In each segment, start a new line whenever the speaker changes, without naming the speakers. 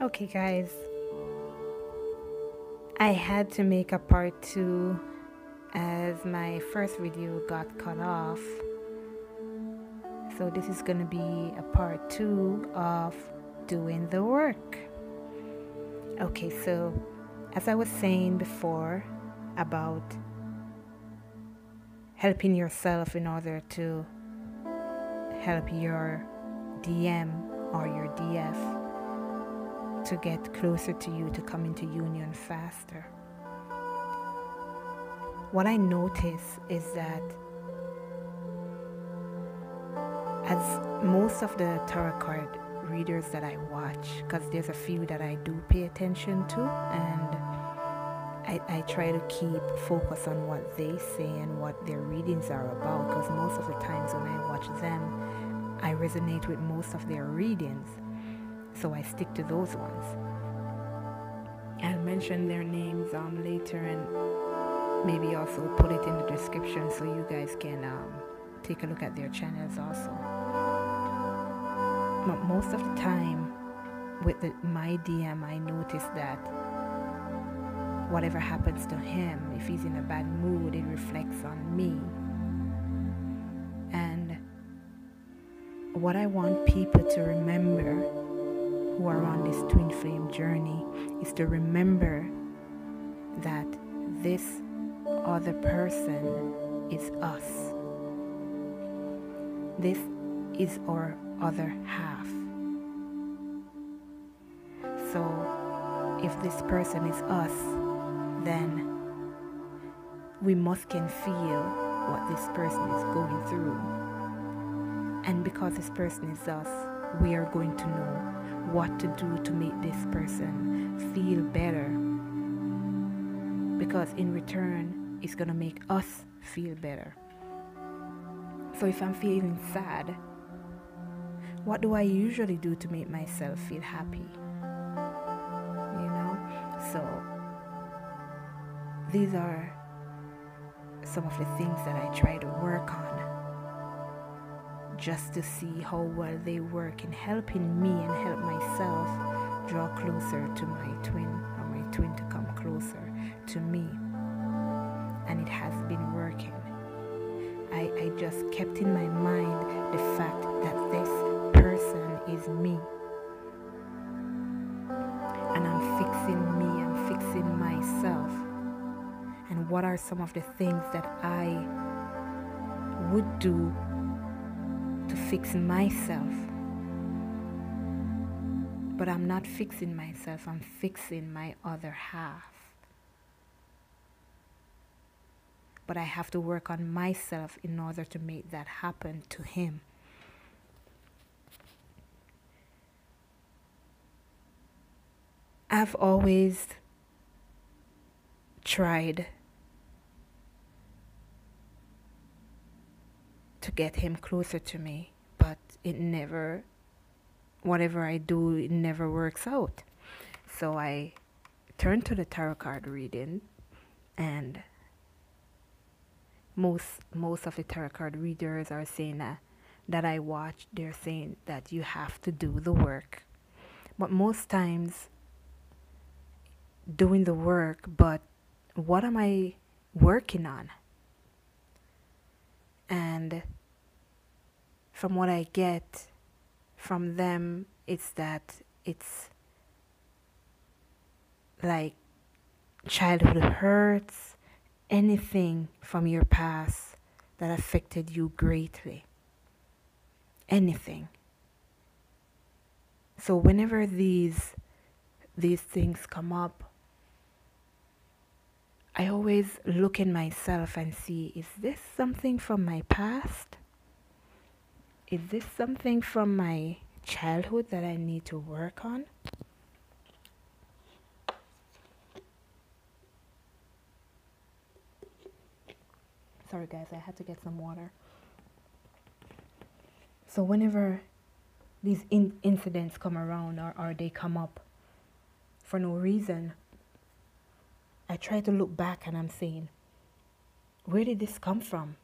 Okay, guys. I had to make a part two as my first video got cut off. So, this is going to be a part two of doing the work. Okay, so as I was saying before about helping yourself in order to help your DM or your DF to get closer to you, to come into union faster. What I notice is that as most of the tarot card readers that I watch, because there's a few that I do pay attention to, and I, I try to keep focus on what they say and what their readings are about, because most of the times when I watch them, I resonate with most of their readings, so I stick to those ones. I'll mention their names um, later and maybe also put it in the description so you guys can um, take a look at their channels also. But most of the time with the, my DM, I notice that whatever happens to him, if he's in a bad mood, it reflects on me. And what I want people to remember who are on this twin flame journey is to remember that this other person is us. This is our other half. So, if this person is us, then we must can feel what this person is going through. And because this person is us, we are going to know what to do to make this person feel better. Because in return, it's going to make us feel better. So if I'm feeling sad, what do I usually do to make myself feel happy? You know? So, these are some of the things that I try to work on just to see how well they work in helping me and help myself draw closer to my twin or my twin to come closer to me. And it has been working. I, I just kept in my mind the fact that this person is me. And I'm fixing me, I'm fixing myself. And what are some of the things that I would do fix myself? But I'm not fixing myself, I'm fixing my other half. But I have to work on myself in order to make that happen to him. I've always tried to get him closer to me, it never, whatever I do, it never works out. So I turned to the tarot card reading, and most most of the tarot card readers are saying that that I watch, they're saying that you have to do the work. But most times doing the work, but what am I working on? And from what I get from them, it's that it's like childhood hurts, anything from your past that affected you greatly. Anything. So whenever these these things come up, I always look in myself and see is this something from my past? Is this something from my childhood that I need to work on? Sorry, guys, I had to get some water. So, whenever these in- incidents come around or, or they come up for no reason, I try to look back and I'm saying, where did this come from?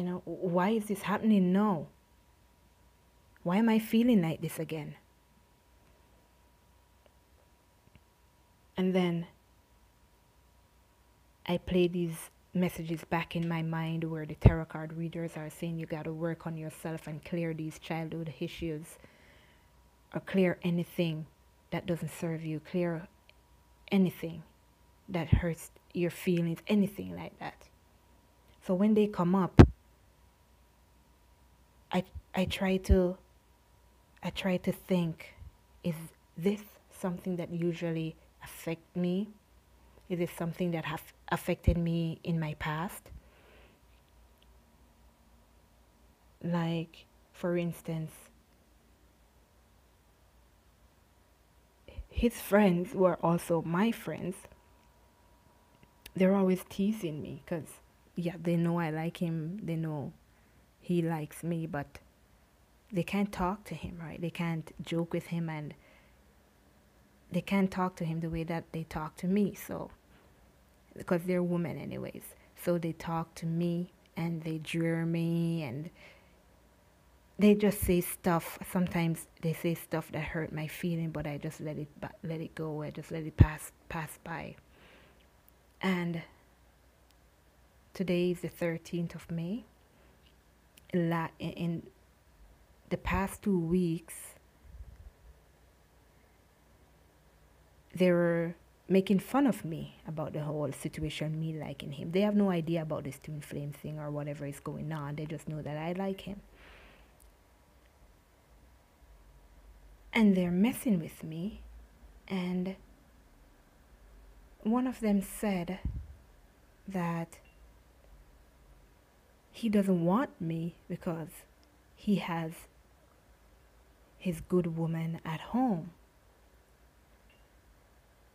You know, why is this happening now? Why am I feeling like this again? And then I play these messages back in my mind where the tarot card readers are saying you got to work on yourself and clear these childhood issues or clear anything that doesn't serve you, clear anything that hurts your feelings, anything like that. So when they come up, I I try to I try to think is this something that usually affect me? Is it something that have affected me in my past? Like for instance, his friends were also my friends. They're always teasing me because, yeah, they know I like him. They know he likes me, but they can't talk to him, right? They can't joke with him and they can't talk to him the way that they talk to me. So, because they're women, anyways. So they talk to me and they jeer me and they just say stuff. Sometimes they say stuff that hurt my feeling, but I just let it let it go. I just let it pass pass by. And today is the 13th of May. In the past two weeks, they were making fun of me about the whole situation, me liking him. They have no idea about this twin flame thing or whatever is going on. They just know that I like him. And they're messing with me. And one of them said that he doesn't want me because he has his good woman at home.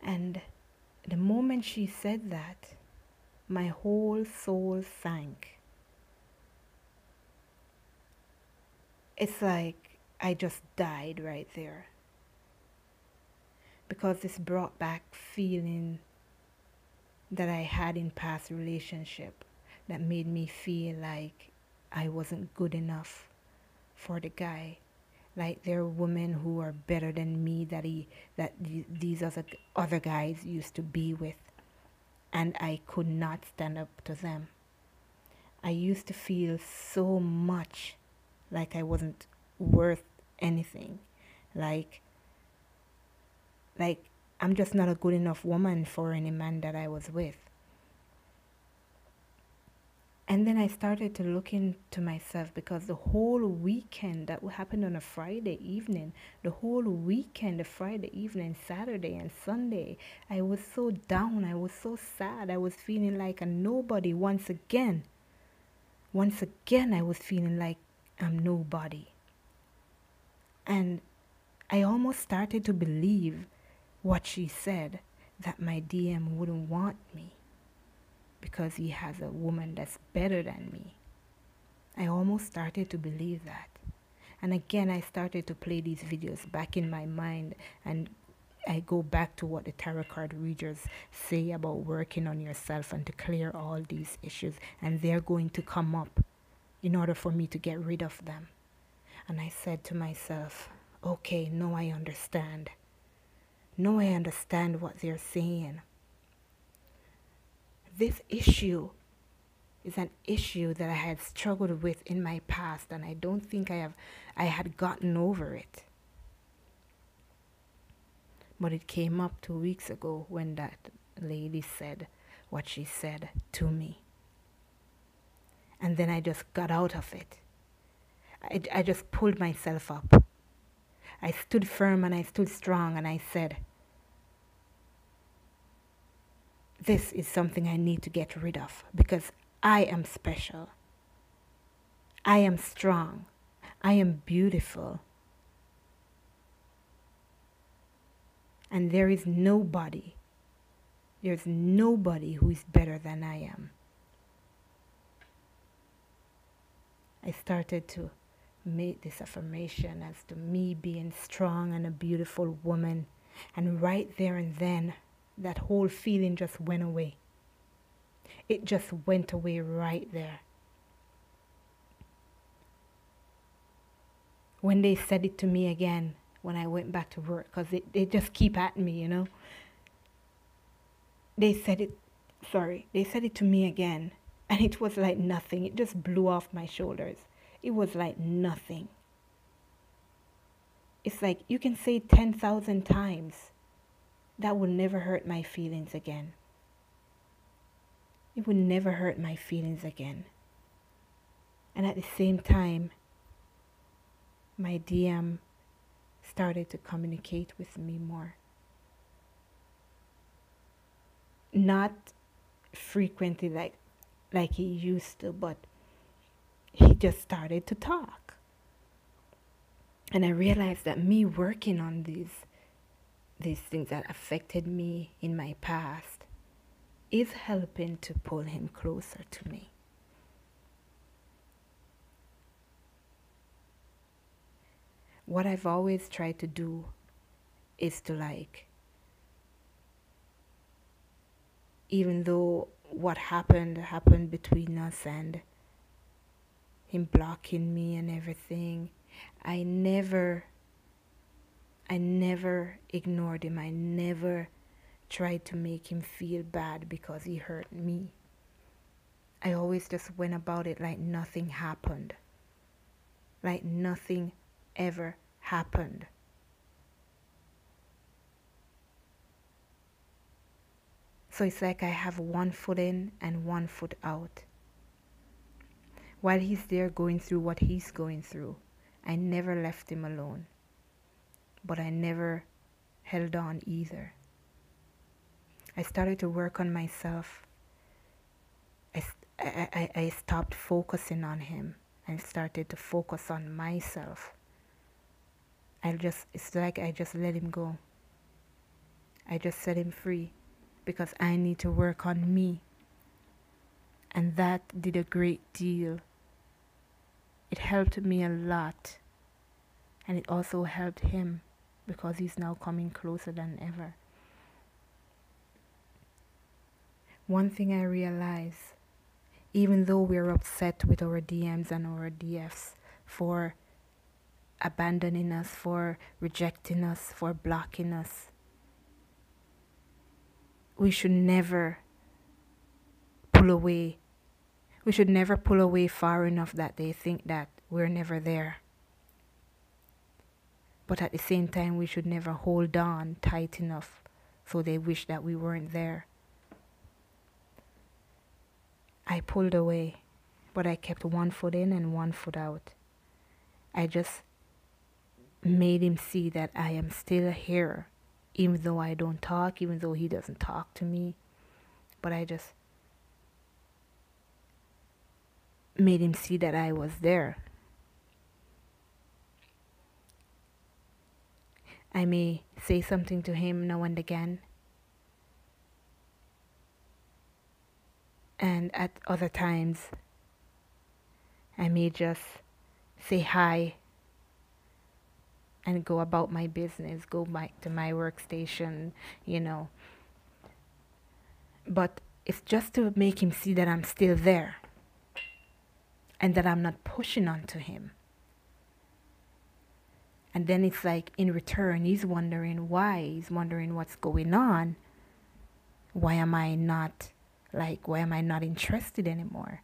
And the moment she said that, my whole soul sank. It's like I just died right there. Because this brought back feeling that I had in past relationship that made me feel like I wasn't good enough for the guy like there are women who are better than me that he that these other other guys used to be with and I could not stand up to them. I used to feel so much like I wasn't worth anything. Like like I'm just not a good enough woman for any man that I was with. And then I started to look into myself because the whole weekend that happened on a Friday evening, the whole weekend, the Friday evening, Saturday and Sunday, I was so down. I was so sad. I was feeling like a nobody once again. Once again, I was feeling like I'm nobody. And I almost started to believe what she said that my DM wouldn't want me because he has a woman that's better than me. I almost started to believe that. And again, I started to play these videos back in my mind and I go back to what the tarot card readers say about working on yourself and to clear all these issues. And they're going to come up in order for me to get rid of them. And I said to myself, okay, now I understand. Now I understand what they're saying this issue is an issue that I had struggled with in my past and I don't think I have I had gotten over it. But it came up 2 weeks ago when that lady said what she said to me. And then I just got out of it. I, I just pulled myself up. I stood firm and I stood strong and I said, this is something I need to get rid of because I am special. I am strong. I am beautiful. And there is nobody, there's nobody who is better than I am. I started to make this affirmation as to me being strong and a beautiful woman. And right there and then, that whole feeling just went away. It just went away right there. When they said it to me again, when I went back to work, because they, they just keep at me, you know. they said it, sorry, they said it to me again. And it was like nothing. It just blew off my shoulders. It was like nothing. It's like you can say 10,000 times. That will never hurt my feelings again. It would never hurt my feelings again. And at the same time, my DM started to communicate with me more. Not frequently like like he used to, but he just started to talk. And I realized that me working on these these things that affected me in my past is helping to pull him closer to me. What I've always tried to do is to like, even though what happened happened between us and him blocking me and everything, I never, I never ignored him. I never tried to make him feel bad because he hurt me. I always just went about it like nothing happened. Like nothing ever happened. So it's like I have one foot in and one foot out. While he's there going through what he's going through, I never left him alone. But I never held on either. I started to work on myself. I, I, I, stopped focusing on him and started to focus on myself. I just, it's like I just let him go. I just set him free because I need to work on me. And that did a great deal. It helped me a lot. And it also helped him because he's now coming closer than ever. One thing I realize, even though we're upset with our DMs and our DFs for abandoning us, for rejecting us, for blocking us. We should never pull away. We should never pull away far enough that they think that we're never there. But at the same time, we should never hold on tight enough so they wish that we weren't there. I pulled away, but I kept one foot in and one foot out. I just made him see that I am still here, even though I don't talk, even though he doesn't talk to me. But I just made him see that I was there. I may say something to him now and again. And at other times, I may just say hi and go about my business, go back to my workstation, you know. But it's just to make him see that I'm still there and that I'm not pushing onto him. And then it's like in return, he's wondering why, he's wondering what's going on. Why am I not like, why am I not interested anymore?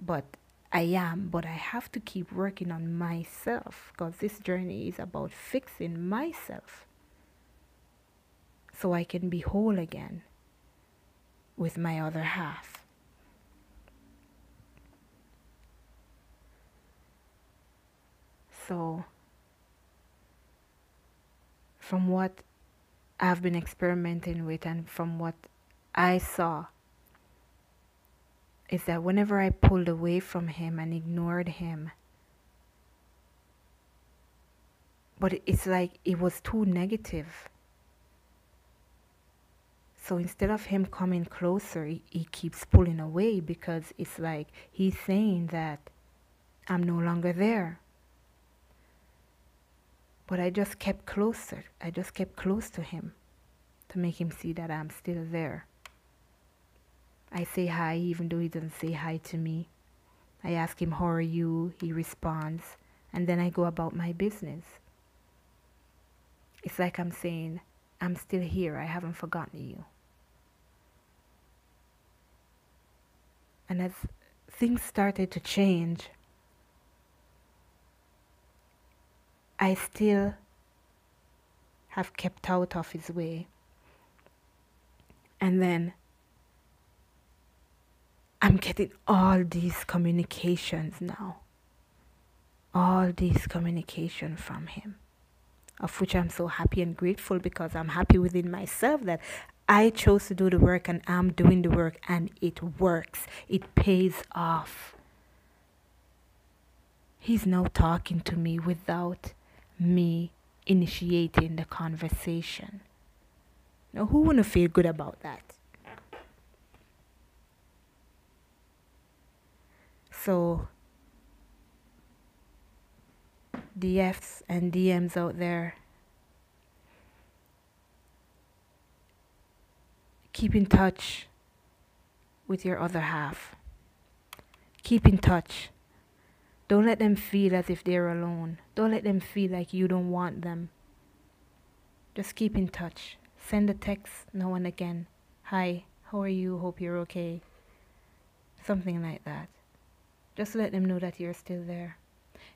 But I am, but I have to keep working on myself because this journey is about fixing myself so I can be whole again with my other half. So, from what I've been experimenting with and from what I saw is that whenever I pulled away from him and ignored him, but it's like it was too negative. So instead of him coming closer, he, he keeps pulling away because it's like he's saying that I'm no longer there. But I just kept closer. I just kept close to him to make him see that I'm still there. I say hi even though he doesn't say hi to me. I ask him, How are you? He responds, and then I go about my business. It's like I'm saying, I'm still here, I haven't forgotten you. And as things started to change, I still have kept out of his way. And then I'm getting all these communications now. All these communication from him. Of which I'm so happy and grateful because I'm happy within myself that I chose to do the work and I'm doing the work and it works. It pays off. He's now talking to me without me initiating the conversation. Now, who wouldn't feel good about that? So, DFs and DMs out there, keep in touch with your other half. Keep in touch. Don't let them feel as if they're alone. Don't let them feel like you don't want them. Just keep in touch. Send a text now and again. Hi, how are you? Hope you're okay. Something like that. Just let them know that you're still there.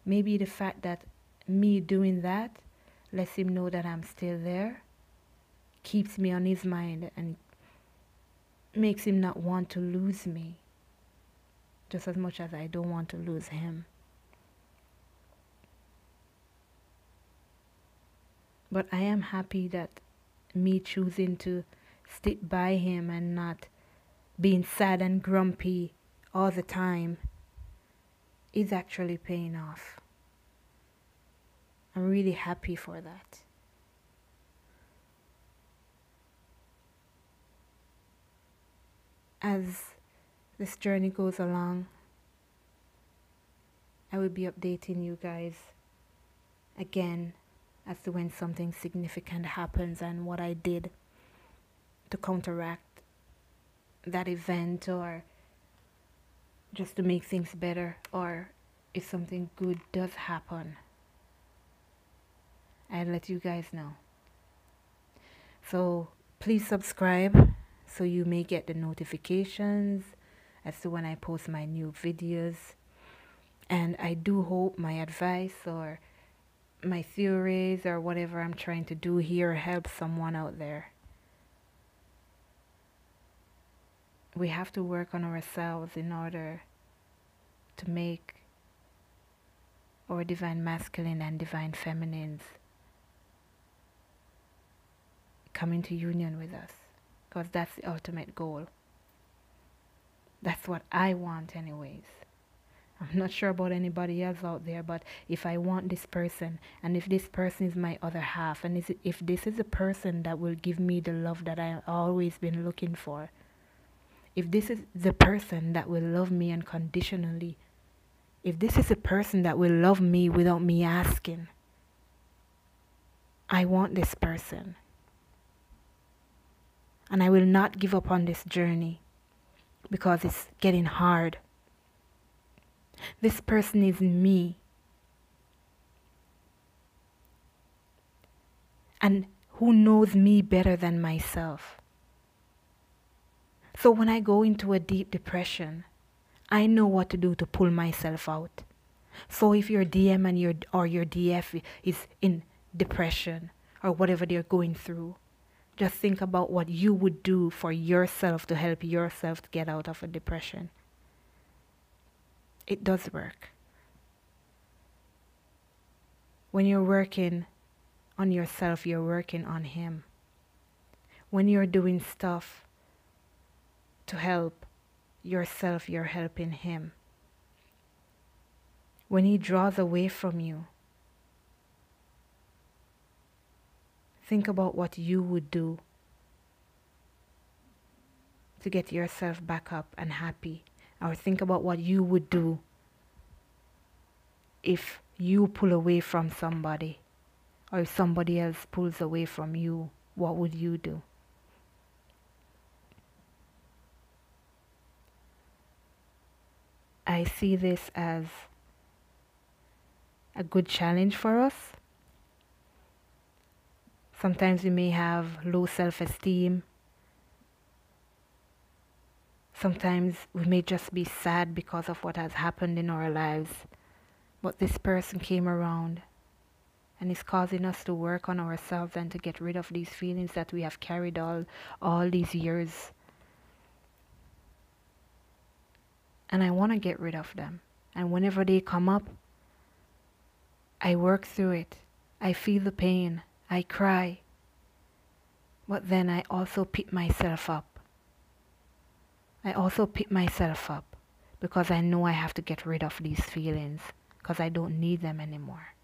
Maybe the fact that me doing that lets him know that I'm still there, keeps me on his mind, and makes him not want to lose me just as much as I don't want to lose him. But I am happy that me choosing to stick by him and not being sad and grumpy all the time is actually paying off. I'm really happy for that. As this journey goes along, I will be updating you guys again as to when something significant happens and what I did to counteract that event or just to make things better or if something good does happen. I'll let you guys know. So please subscribe so you may get the notifications as to when I post my new videos. And I do hope my advice or my theories or whatever I'm trying to do here help someone out there. We have to work on ourselves in order to make our divine masculine and divine feminines come into union with us because that's the ultimate goal. That's what I want, anyways. I'm not sure about anybody else out there, but if I want this person, and if this person is my other half, and if this is a person that will give me the love that I've always been looking for, if this is the person that will love me unconditionally, if this is a person that will love me without me asking, I want this person. And I will not give up on this journey because it's getting hard. This person is me. And who knows me better than myself? So when I go into a deep depression, I know what to do to pull myself out. So if your DM and your or your DF is in depression or whatever they're going through, just think about what you would do for yourself to help yourself get out of a depression it does work. When you're working on yourself, you're working on Him. When you're doing stuff to help yourself, you're helping Him. When He draws away from you, think about what you would do to get yourself back up and happy or think about what you would do if you pull away from somebody or if somebody else pulls away from you, what would you do? I see this as a good challenge for us. Sometimes we may have low self esteem Sometimes we may just be sad because of what has happened in our lives, but this person came around and is causing us to work on ourselves and to get rid of these feelings that we have carried all all these years. And I want to get rid of them. And whenever they come up, I work through it. I feel the pain. I cry. But then I also pick myself up. I also pick myself up because I know I have to get rid of these feelings because I don't need them anymore.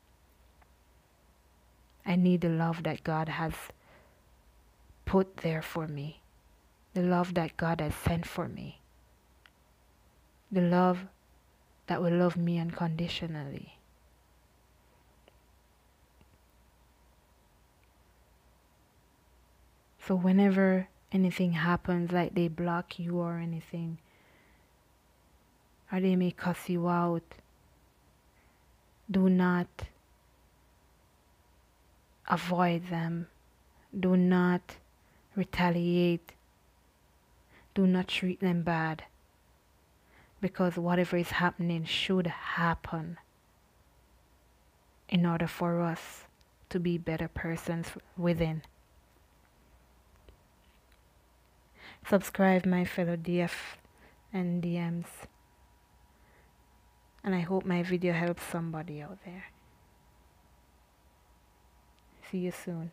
I need the love that God has put there for me, the love that God has sent for me, the love that will love me unconditionally. So, whenever anything happens, like they block you or anything, or they may cuss you out, do not avoid them. Do not retaliate. Do not treat them bad. Because whatever is happening should happen in order for us to be better persons within. Subscribe, my fellow DF and DMs. And I hope my video helps somebody out there. See you soon.